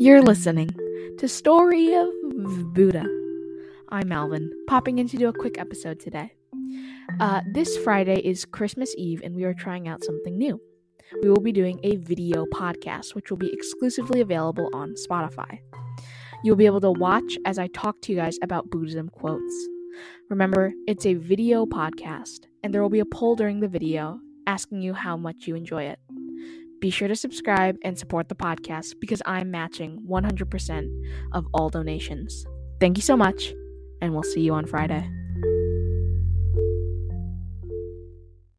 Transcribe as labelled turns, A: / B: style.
A: You're listening to Story of Buddha. I'm Alvin, popping in to do a quick episode today. Uh, this Friday is Christmas Eve, and we are trying out something new. We will be doing a video podcast, which will be exclusively available on Spotify. You'll be able to watch as I talk to you guys about Buddhism quotes. Remember, it's a video podcast, and there will be a poll during the video asking you how much you enjoy it. Be sure to subscribe and support the podcast because I'm matching 100% of all donations. Thank you so much, and we'll see you on Friday.